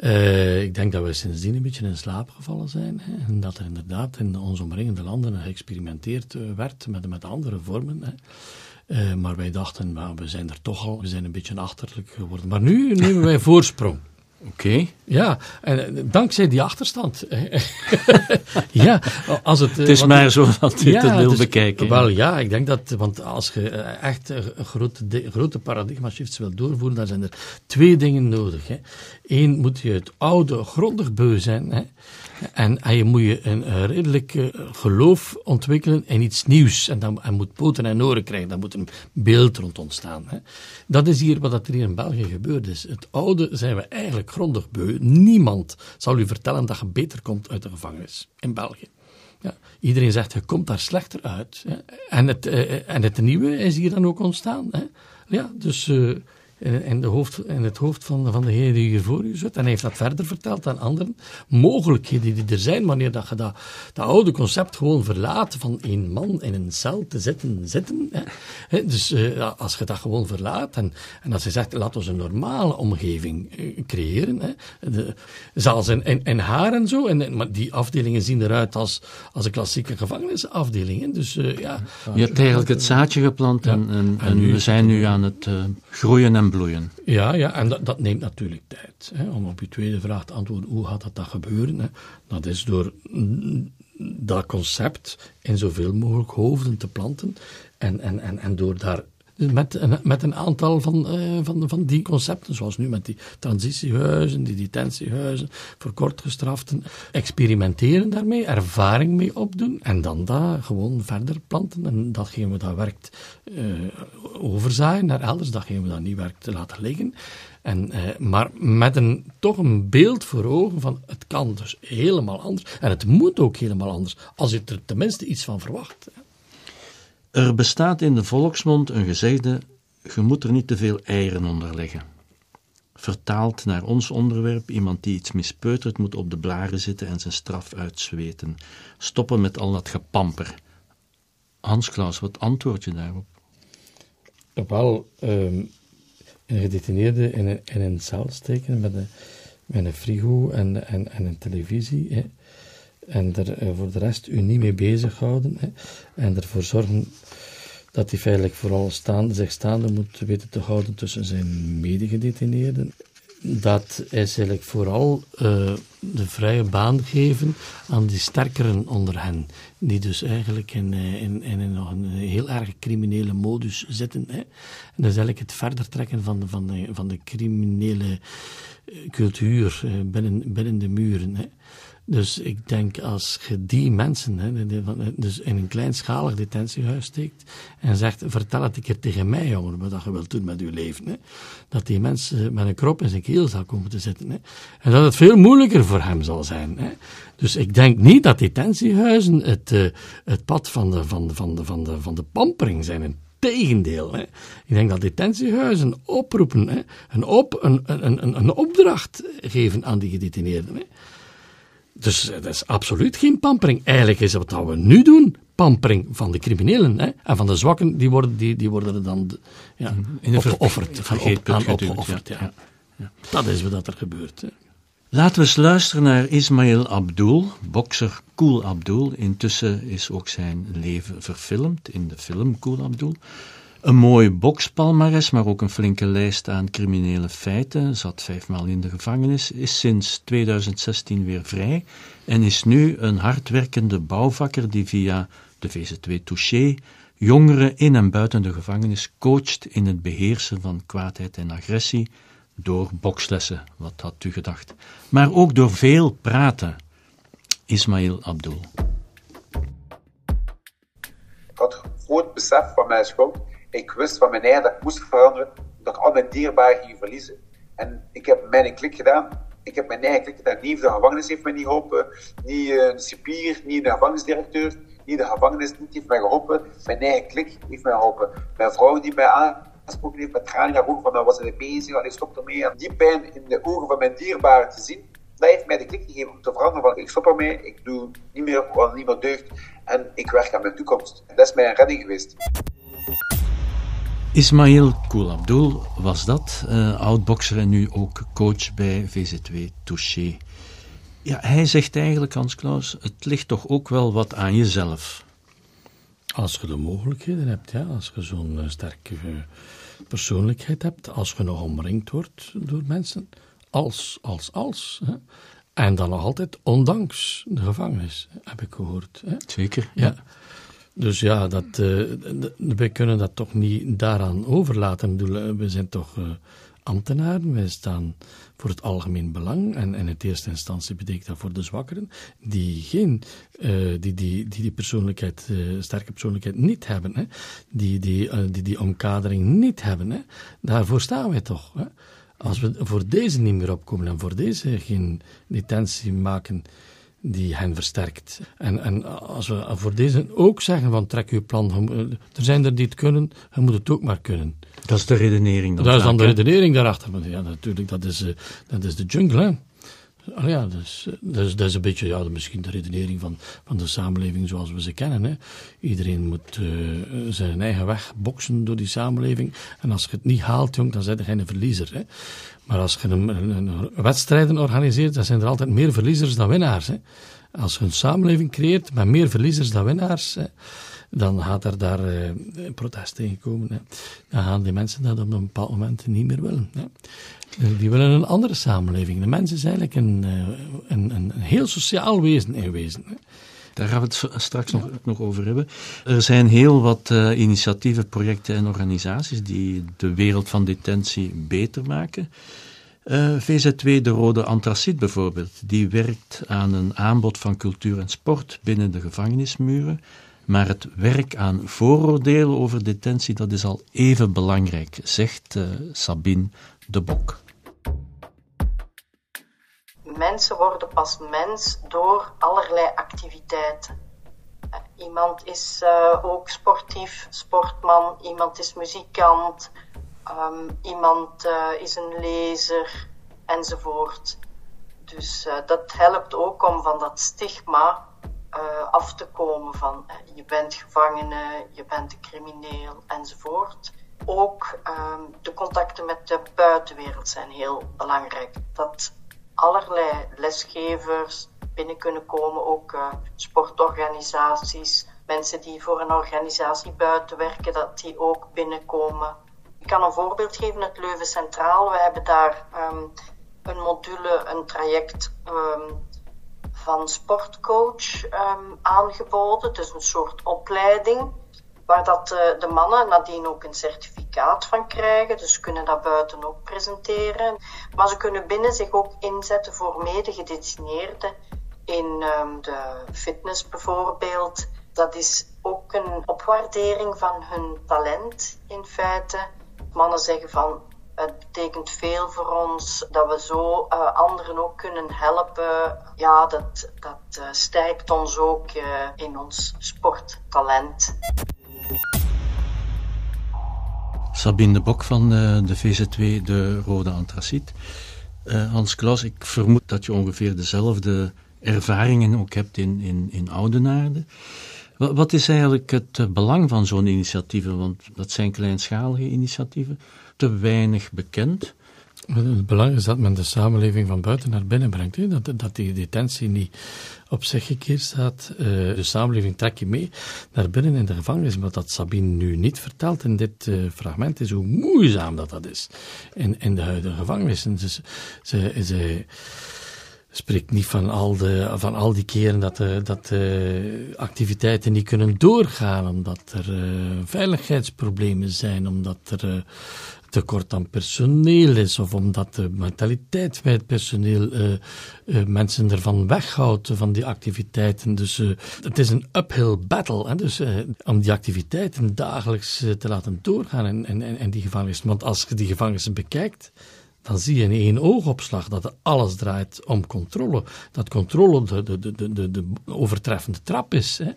Uh, ik denk dat we sindsdien een beetje in slaap gevallen zijn. Hè, en dat er inderdaad in onze omringende landen geëxperimenteerd werd met, met andere vormen. Hè. Uh, maar wij dachten, nou, we zijn er toch al, we zijn een beetje achterlijk geworden. Maar nu nemen wij voorsprong. Oké. Ja, en eh, dankzij die achterstand. ja, als het... Het is maar zo dat u ja, het wil bekijken. Wel ja, ik denk dat, want als je eh, echt grote, grote paradigma shifts wil doorvoeren, dan zijn er twee dingen nodig. Hè. Eén, moet je het oude grondig beu zijn. Hè. En, je moet je een, redelijk uh, geloof ontwikkelen in iets nieuws. En dan en moet poten en oren krijgen, daar moet een beeld rond ontstaan. Hè. Dat is hier wat er hier in België gebeurd is. Het oude zijn we eigenlijk grondig beu. Niemand zal u vertellen dat je beter komt uit de gevangenis in België. Ja, iedereen zegt, je komt daar slechter uit. En, het, uh, en het nieuwe is hier dan ook ontstaan. Hè. Ja, dus... Uh, in, de hoofd, in het hoofd van, van degene die hier voor u zit. En hij heeft dat verder verteld aan anderen. Mogelijkheden die er zijn wanneer dat je dat, dat oude concept gewoon verlaat van een man in een cel te zitten, zitten. Hè. Dus uh, als je dat gewoon verlaat en, en als je zegt, laten we een normale omgeving uh, creëren. Hè. De, zelfs in, in, in, haar en zo. En, maar die afdelingen zien eruit als, als een klassieke gevangenisafdeling. Dus, uh, ja, je hebt eigenlijk het zaadje geplant en, en, en, en nu, we zijn nu aan het groeien en bloeien. Ja, ja en dat, dat neemt natuurlijk tijd. Hè. Om op je tweede vraag te antwoorden, hoe gaat dat, dat gebeuren? Dat is door dat concept in zoveel mogelijk hoofden te planten en, en, en, en door daar met, met een aantal van, uh, van, van die concepten, zoals nu met die transitiehuizen, die detentiehuizen, voor kortgestraften, experimenteren daarmee, ervaring mee opdoen en dan daar gewoon verder planten en datgene wat dat werkt uh, overzaaien naar elders, datgene wat dat niet werkt laten liggen. En, uh, maar met een, toch een beeld voor ogen van het kan dus helemaal anders en het moet ook helemaal anders, als je er tenminste iets van verwacht. Er bestaat in de volksmond een gezegde: je moet er niet te veel eieren onder leggen. Vertaald naar ons onderwerp: iemand die iets mispeutert, moet op de blaren zitten en zijn straf uitzweten. Stoppen met al dat gepamper. Hans Klaus, wat antwoord je daarop? Wel, um, een gedetineerde in een, in een cel steken met een, met een frigo en, en, en een televisie. En er eh, voor de rest u niet mee bezighouden hè, en ervoor zorgen dat hij feitelijk vooral staande, zich staande moet weten te houden tussen zijn medegedetineerden. Dat is eigenlijk vooral uh, de vrije baan geven aan die sterkeren onder hen, die dus eigenlijk in, eh, in, in, in nog een heel erg criminele modus zitten. Hè. En dat is eigenlijk het verder trekken van de, van de, van de criminele cultuur binnen, binnen de muren. Hè. Dus ik denk als je die mensen hè, dus in een kleinschalig detentiehuis steekt en zegt, vertel het een keer tegen mij, jongen, wat je wilt doen met je leven. Hè, dat die mensen met een krop in zijn keel zal komen te zitten. Hè, en dat het veel moeilijker voor hem zal zijn. Hè. Dus ik denk niet dat detentiehuizen het, uh, het pad van de, van, de, van, de, van, de, van de pampering zijn. Tegendeel. Hè. Ik denk dat detentiehuizen oproepen, hè, een, op, een, een, een, een opdracht geven aan die gedetineerden. Hè. Dus dat is absoluut geen pampering. Eigenlijk is wat we nu doen, pampering van de criminelen. Hè? En van de zwakken, die worden, die, die worden dan ja, In de opgeofferd. Op, aan opgeofferd, ja. ja. Dat is wat er gebeurt. Hè. Laten we eens luisteren naar Ismail Abdul, bokser Cool Abdul. Intussen is ook zijn leven verfilmd in de film Cool Abdul. Een mooi bokspalmares, maar ook een flinke lijst aan criminele feiten. Zat vijfmaal in de gevangenis, is sinds 2016 weer vrij en is nu een hardwerkende bouwvakker die via de VZ2 Touché jongeren in en buiten de gevangenis coacht in het beheersen van kwaadheid en agressie door bokslessen, wat had u gedacht, maar ook door veel praten. Ismail Abdul. Ik had groot besef van mijn schuld ik wist van mijn eigen dat ik moest veranderen, dat ik al mijn dierbaren ging verliezen. En ik heb mijn klik gedaan. Ik heb mijn eigen klik gedaan. Niet de gevangenis heeft mij niet geholpen, niet uh, de cipier, niet de gevangenisdirecteur, niet de gevangenis niet heeft mij geholpen. Mijn eigen klik heeft mij geholpen. Mijn vrouw die mij aangesproken heeft met tranen haar ogen van, nou was er bezig, ik stop ermee. Die pijn in de ogen van mijn dierbaren te zien, dat heeft mij de klik gegeven om te veranderen van, ik stop ermee, ik doe niet meer wat niet meer deugt en ik werk aan mijn toekomst. En dat is mijn redding geweest. Ismail Koulabdoul was dat, uh, oud-bokser en nu ook coach bij VZ2 Touché. Ja, hij zegt eigenlijk, Hans Klaus, het ligt toch ook wel wat aan jezelf. Als je de mogelijkheden hebt, ja, als je zo'n uh, sterke uh, persoonlijkheid hebt, als je nog omringd wordt door mensen, als, als, als. Hè. En dan nog altijd ondanks de gevangenis, heb ik gehoord. Hè. Zeker, ja. Dus ja, dat, uh, wij kunnen dat toch niet daaraan overlaten. Bedoel, we zijn toch uh, ambtenaren, wij staan voor het algemeen belang. En, en in eerste instantie betekent dat voor de zwakkeren, die geen, uh, die, die, die die persoonlijkheid, sterke persoonlijkheid niet hebben, hè? Die, die, die die omkadering niet hebben. Hè? Daarvoor staan wij toch. Hè? Als we voor deze niet meer opkomen en voor deze geen detentie maken die hen versterkt. En, en als we voor deze ook zeggen van trek uw plan, er zijn er die het kunnen, je moet het ook maar kunnen. Dat is de redenering dan Dat is dan de redenering daarachter. Ja, natuurlijk, dat is, dat is de jungle, hè. Oh ja, dus, dus, dat is een beetje ja, misschien de redenering van, van de samenleving zoals we ze kennen. Hè. Iedereen moet uh, zijn eigen weg boksen door die samenleving. En als je het niet haalt, jong, dan ben je geen verliezer. Hè. Maar als je een, een wedstrijden organiseert, dan zijn er altijd meer verliezers dan winnaars. Hè. Als je een samenleving creëert met meer verliezers dan winnaars, hè, dan gaat er daar uh, protest tegen komen. Hè. Dan gaan die mensen dat op een bepaald moment niet meer willen. Hè. Die willen een andere samenleving. De mens is eigenlijk een, een, een heel sociaal wezen in wezen. Hè. Daar gaan we het straks nog, nog over hebben. Er zijn heel wat initiatieven, projecten en organisaties die de wereld van detentie beter maken. Uh, VZ2, de Rode Antraciet bijvoorbeeld, die werkt aan een aanbod van cultuur en sport binnen de gevangenismuren. Maar het werk aan vooroordelen over detentie, dat is al even belangrijk, zegt uh, Sabine de Bok mensen worden pas mens door allerlei activiteiten. Iemand is uh, ook sportief, sportman, iemand is muzikant, um, iemand is een lezer enzovoort. Dus dat helpt ook om van dat stigma af te komen van je bent gevangene, je bent een crimineel enzovoort. Ook um, de contacten met de buitenwereld zijn heel belangrijk. Dat allerlei lesgevers binnen kunnen komen, ook uh, sportorganisaties, mensen die voor een organisatie buiten werken, dat die ook binnenkomen. Ik kan een voorbeeld geven, het Leuven Centraal. We hebben daar um, een module, een traject um, van sportcoach um, aangeboden, dus een soort opleiding waar dat de, de mannen nadien ook een certificaat van krijgen. Dus kunnen dat buiten ook presenteren. Maar ze kunnen binnen zich ook inzetten voor medegedetineerden in um, de fitness bijvoorbeeld. Dat is ook een opwaardering van hun talent in feite. Mannen zeggen van het betekent veel voor ons dat we zo uh, anderen ook kunnen helpen. Ja, dat, dat uh, stijgt ons ook uh, in ons sporttalent. Sabine de Bok van de VZ2, de Rode Antraciet. Hans Klaus, ik vermoed dat je ongeveer dezelfde ervaringen ook hebt in, in, in Oudenaarde. Wat, is eigenlijk het belang van zo'n initiatieven? Want dat zijn kleinschalige initiatieven, te weinig bekend. Het belang is dat men de samenleving van buiten naar binnen brengt. Dat, dat die detentie niet op zich gekeerd staat. Uh, de samenleving trek je mee naar binnen in de gevangenis. Maar dat Sabine nu niet vertelt in dit uh, fragment is hoe moeizaam dat, dat is in, in de huidige gevangenissen. Ze, spreekt niet van al, de, van al die keren dat dat activiteiten niet kunnen doorgaan, omdat er uh, veiligheidsproblemen zijn, omdat er tekort aan personeel is, of omdat de mentaliteit bij het personeel uh, uh, mensen ervan weghoudt, van die activiteiten. Dus uh, het is een uphill battle, hè, dus, om die activiteiten dagelijks te laten doorgaan in, in, in die gevangenissen. Want als je die gevangenissen bekijkt, dan zie je in één oogopslag dat alles draait om controle. Dat controle de, de, de, de, de overtreffende trap is. Hè.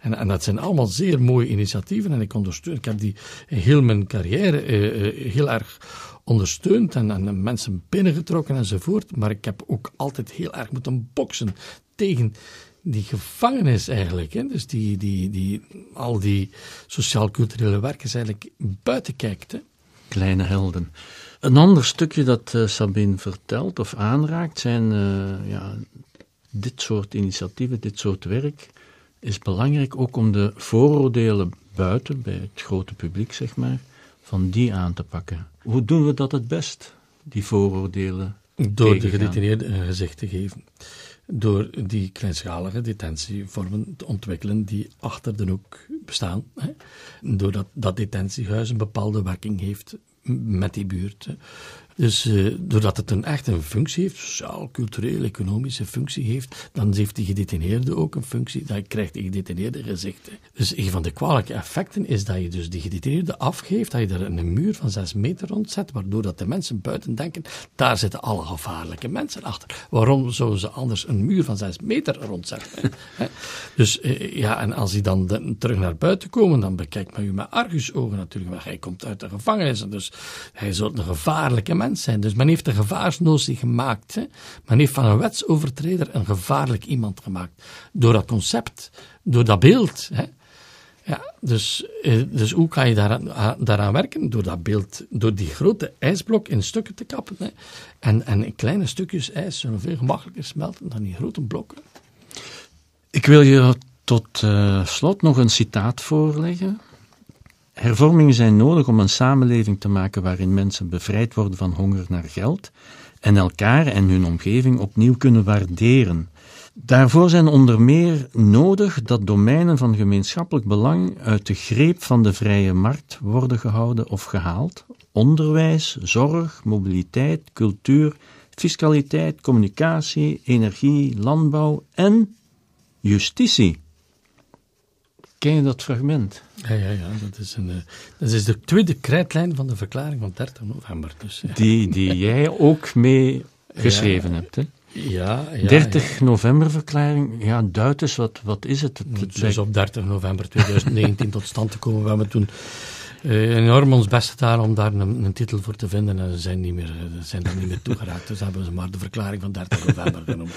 En, en dat zijn allemaal zeer mooie initiatieven en ik ondersteun. Ik heb die heel mijn carrière uh, heel erg ondersteund en, en mensen binnengetrokken enzovoort. Maar ik heb ook altijd heel erg moeten boksen tegen die gevangenis eigenlijk, hè, dus die, die, die, al die sociaal-culturele werkers eigenlijk buiten kijkt. Kleine helden. Een ander stukje dat uh, Sabine vertelt of aanraakt zijn ja, dit soort initiatieven, dit soort werk is belangrijk ook om de vooroordelen buiten, bij het grote publiek zeg maar, van die aan te pakken. Hoe doen we dat het best, die vooroordelen? Door de gedetineerden een gezicht te geven. Door die kleinschalige detentievormen te ontwikkelen die achter de hoek bestaan. Hè. Doordat dat detentiehuis een bepaalde werking heeft met die buurt. Dus uh, doordat het een echt een functie heeft, sociaal, cultureel, economische functie heeft, dan heeft die gedetineerde ook een functie, dan krijgt die gedetineerde gezichten. Dus een van de kwalijke effecten is dat je dus die gedetineerde afgeeft, dat je er een muur van zes meter rond zet, waardoor dat de mensen buiten denken, daar zitten alle gevaarlijke mensen achter. Waarom zouden ze anders een muur van zes meter rondzetten? dus uh, ja, en als die dan de, terug naar buiten komen, dan bekijkt men u met argusogen natuurlijk, maar hij komt uit de gevangenis, dus hij is een gevaarlijke mens zijn. Dus men heeft een gevaarsnotie gemaakt. Men heeft van een wetsovertreder een gevaarlijk iemand gemaakt. Door dat concept, door dat beeld. Hè. Ja, dus, eh, dus hoe kan je daaraan, werken? Door dat beeld, door die grote ijsblok in stukken te kappen. Hè. En, en kleine stukjes ijs zullen veel gemakkelijker smelten dan die grote blokken. Ik wil je tot uh, slot nog een citaat voorleggen Hervormingen zijn nodig om een samenleving te maken waarin mensen bevrijd worden van honger naar geld en elkaar en hun omgeving opnieuw kunnen waarderen. Daarvoor zijn onder meer nodig dat domeinen van gemeenschappelijk belang uit de greep van de vrije markt worden gehouden of gehaald. Onderwijs, zorg, mobiliteit, cultuur, fiscaliteit, communicatie, energie, landbouw en justitie. Ken je dat fragment? Ja, ja, ja. Dat is, een, uh, dat is de tweede krijtlijn van de verklaring van 30 november. Dus, ja. die, die jij ook mee geschreven ja, hebt, hè? Ja, ja 30 ja. november verklaring, ja, duid eens, wat, wat is het? Het, het is op 30 november 2019 tot stand te komen. We hebben toen uh, enorm ons best gedaan om daar een, een, titel voor te vinden en ze zijn, niet meer, zijn daar niet meer toegeraakt. Dus hebben ze maar de verklaring van 30 november genoemd.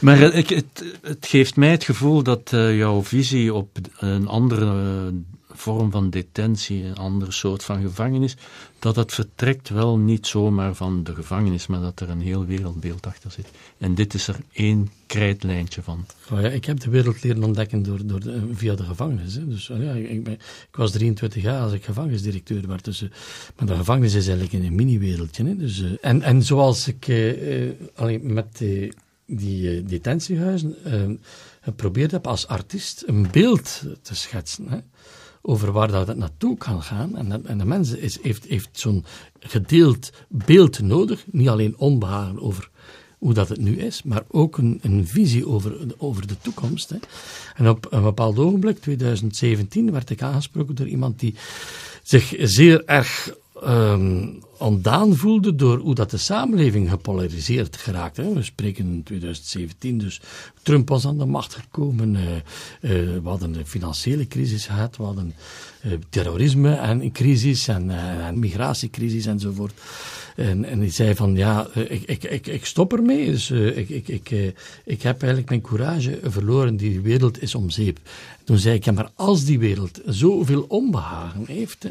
Maar het, het, het, geeft mij het gevoel dat uh, jouw visie op een andere vorm van detentie, een andere soort van gevangenis, dat het vertrekt wel niet zomaar van de gevangenis, maar dat er een heel wereldbeeld achter zit. En dit is er één krijtlijntje van. Oh ja, ik heb de wereld leren ontdekken door, door via de gevangenis. Hè. Dus, oh ja, ik, ik, was 23 jaar als ik gevangenisdirecteur werd. Dus, uh, maar de gevangenis is eigenlijk een mini-wereldje. Dus, en, en zoals ik met die detentiehuizen geprobeerd heb als artiest een beeld te schetsen. Hè over waar dat het naartoe kan gaan. En, de, en de is, heeft, heeft zo'n gedeeld beeld nodig, niet alleen onbehagen over hoe dat het nu is, maar ook een, een visie over, over de toekomst. Hè. En op een bepaald ogenblik, 2017, werd ik aangesproken door iemand die zich zeer erg um, ontdaan voelde door hoe dat de samenleving gepolariseerd geraakt. Hè. We spreken in 2017, dus Trump was aan de macht gekomen, uh, uh, we hadden een financiële crisis gehad, we hadden uh, terrorisme en een crisis en, en migratiecrisis enzovoort. En, en die zei van, ja, ik, ik, ik, ik stop ermee, dus ik, ik, ik, ik heb eigenlijk mijn courage verloren, die wereld is om zeep. Toen zei ik, ja, maar als die wereld zoveel onbehagen heeft,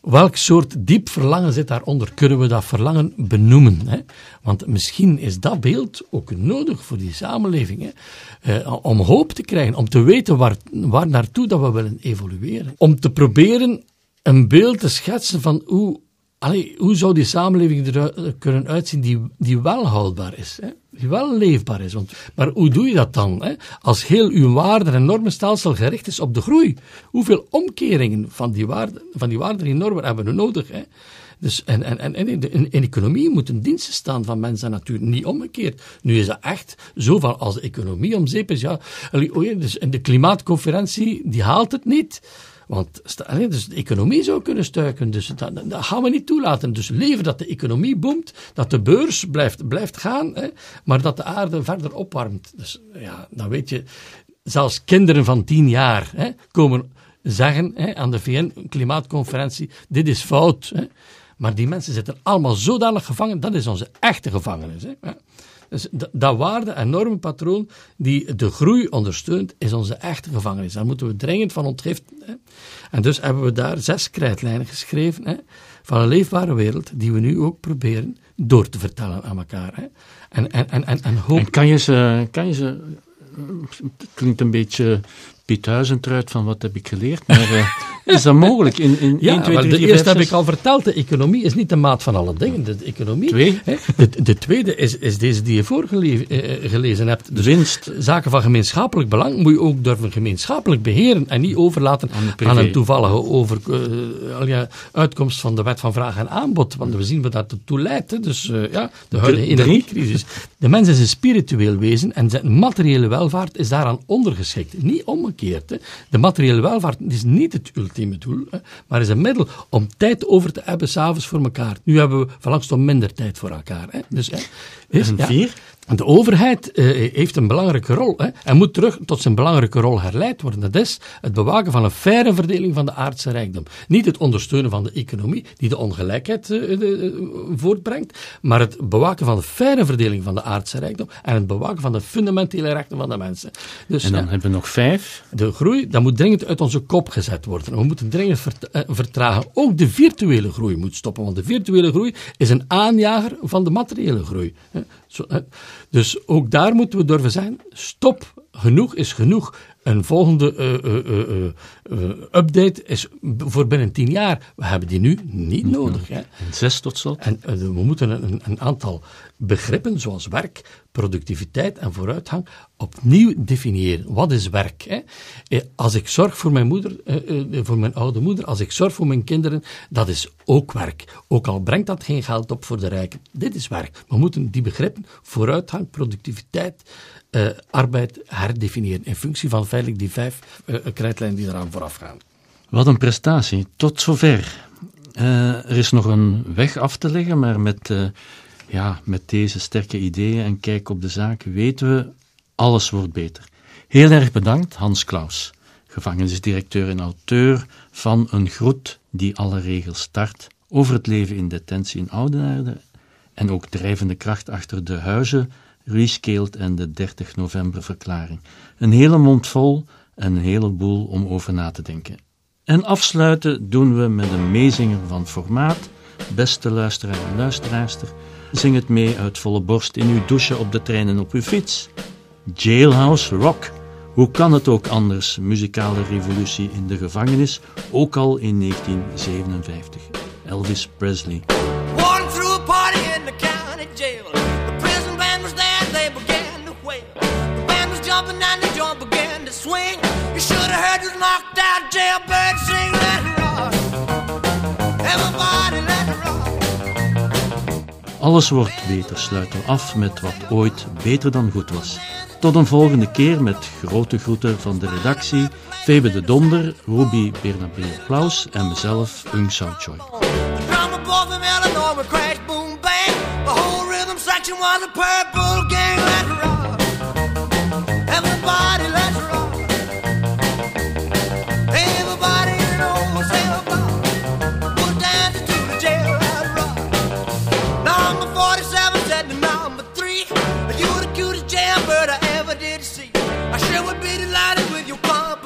Welk soort diep verlangen zit daaronder? Kunnen we dat verlangen benoemen? Hè? Want misschien is dat beeld ook nodig voor die samenleving. Hè? Uh, om hoop te krijgen, om te weten waar, waar naartoe dat we willen evolueren. Om te proberen een beeld te schetsen van hoe Allee, hoe zou die samenleving er kunnen uitzien die, die wel houdbaar is, hè? die wel leefbaar is? Want, maar hoe doe je dat dan? Hè? Als heel uw waarden- en normenstelsel gericht is op de groei, hoeveel omkeringen van die waarden, van die waarden en normen hebben we nodig? Hè? Dus, en, en, en, en in de in, in economie moeten diensten staan van mensen en natuur, niet omgekeerd. Nu is dat echt zo van als de economie om zeep is, ja, dus in de klimaatconferentie, die haalt het niet. Want dus de economie zou kunnen stuiken. Dus dat, gaan we niet toelaten. Dus leven dat de economie boomt, dat de beurs blijft, blijft gaan, hè, maar dat de aarde verder opwarmt. Dus ja, dan weet je, zelfs kinderen van tien jaar hè, komen zeggen hè, aan de VN-klimaatconferentie: dit is fout. Hè. Maar die mensen zitten allemaal zodanig gevangen, dat is onze echte gevangenis. Hè. Dus dat waarde- en normenpatroon die de groei ondersteunt, is onze echte gevangenis. Daar moeten we dringend van ontgiften. Hè. En dus hebben we daar zes krijtlijnen geschreven hè, van een leefbare wereld, die we nu ook proberen door te vertellen aan elkaar. Hè. En, en, en, en, en, hoop... en kan je ze, kan je ze het klinkt een beetje Piet Huizentruid van wat heb ik geleerd, maar uh, is dat mogelijk? In, in ja, 1, 2, 3, de 4, eerste 5, heb ik al verteld, de economie is niet de maat van alle dingen. De economie, Twee. Hè, de, de tweede is, is deze die je voorgelezen uh, hebt. Dus winst. Zaken van gemeenschappelijk belang moet je ook durven gemeenschappelijk beheren en niet overlaten aan, aan een toevallige over, uh, uitkomst van de wet van vraag en aanbod. Want we zien wat dat toe leidt. Hè. Dus ja, de huidige energiecrisis. De mens is een spiritueel wezen en zijn materiële welvaart is daaraan ondergeschikt. Niet omgekeerd. Hè. De materiële welvaart is niet het ultieme doel, hè, maar is een middel om tijd over te hebben s'avonds voor elkaar. Nu hebben we verlangst minder tijd voor elkaar. Hè. Dus, hè, is, en vier? Ja, de overheid uh, heeft een belangrijke rol hè, en moet terug tot zijn belangrijke rol herleid worden. Dat is het bewaken van een faire verdeling van de aardse rijkdom. Niet het ondersteunen van de economie, die de ongelijkheid uh, de, voortbrengt, maar het bewaken van de faire verdeling van de aardse rijkdom en het bewaken van de fundamentele rechten van de mensen. Dus, en dan ja, hebben we nog vijf. De groei, dat moet dringend uit onze kop gezet worden. We moeten dringend vert, vertragen. Ook de virtuele groei moet stoppen, want de virtuele groei is een aanjager van de materiële groei. Zo. Dus ook daar moeten we durven zijn. Stop, genoeg is genoeg. Een volgende uh, uh, uh, update is voor binnen tien jaar. We hebben die nu niet nodig. Hè. En zes tot slot. En we moeten een, een, aantal begrippen zoals werk, productiviteit en vooruitgang opnieuw definiëren. Wat is werk? Hè? Als ik zorg voor mijn moeder, voor mijn oude moeder, als ik zorg voor mijn kinderen, dat is ook werk. Ook al brengt dat geen geld op voor de rijken. Dit is werk. We moeten die begrippen, vooruitgang, productiviteit, arbeid herdefiniëren in functie van feitelijk die vijf krijtlijnen die eraan vooraf gaan. Wat een prestatie. Tot zover. Er is nog een weg af te leggen, maar met, ja, met deze sterke ideeën en kijk op de zaak weten we, alles wordt beter. Heel erg bedankt, Hans Klaus, gevangenisdirecteur en auteur van Een groet die alle regels start over het leven in detentie in Oudenaarde en ook drijvende kracht achter de huizen Rescaled en de 30 november verklaring. Een hele mond vol en een heleboel om over na te denken. En afsluiten doen we met een meezinger van formaat. Beste luisteraar en luisteraarster, zing het mee uit volle borst in uw douche, op de trein en op uw fiets. Jailhouse Rock. Hoe kan het ook anders? Muzikale revolutie in de gevangenis, ook al in 1957. Elvis Presley. Walking through a party in the county jail. The prison band was there, they began to wail. The band was jumping and the joint began to swing. You should have heard this knocked out jailbird sing. Let Alles wordt beter, sluiten we af met wat ooit beter dan goed was. Tot een volgende keer met grote groeten van de redactie, Febe de Donder, Ruby Bernabé Applaus en mezelf, Ung Sao Choi.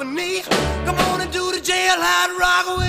Come on and do the jailhouse rock